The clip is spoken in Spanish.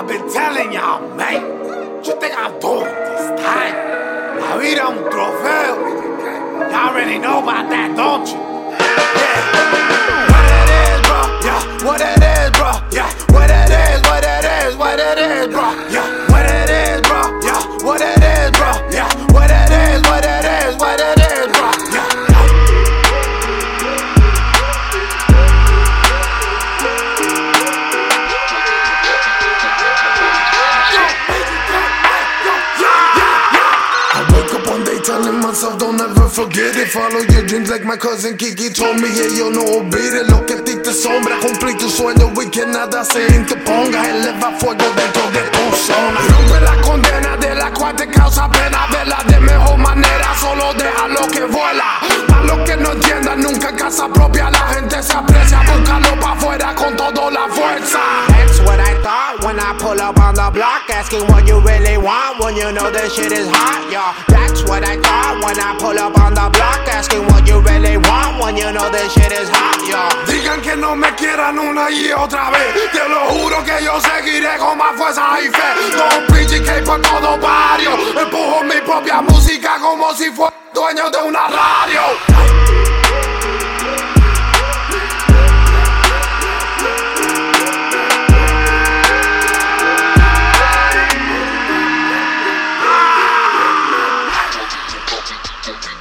I've been telling y'all, mate. You think I'm doing this time? La vida un trofeo. Y'all already know about that, don't you? Yeah. What it is, bro? Yeah. What it is, bro? Yeah. What it is, what it is, what it is, bro? Yeah. Wake up one day telling myself don't ever forget it. Follow your dreams like my cousin Kiki told me. Yeah yo no olvides lo que a ti te sombra. Cumplir tus sueños y que nada se interponga. Eleva fuego dentro de tu zona. Rompe la condena de la cual te causa pena. Verla de mejor manera solo deja lo que vuela. Para los que no entiendan nunca casa propia La gente se aprecia. Búscalo pa' afuera con toda la fuerza. That's what I when I pull up on the block, asking what you really want when you know this shit is hot, yo. That's what I thought when I pull up on the block, asking what you really want when you know this shit is hot, yo. Digan que no me quieran una y otra vez. Te lo juro que yo seguiré con más fuerza y fe. Don PGK por todo barrio. Empujo mi propia música como si fuera dueño de una radio.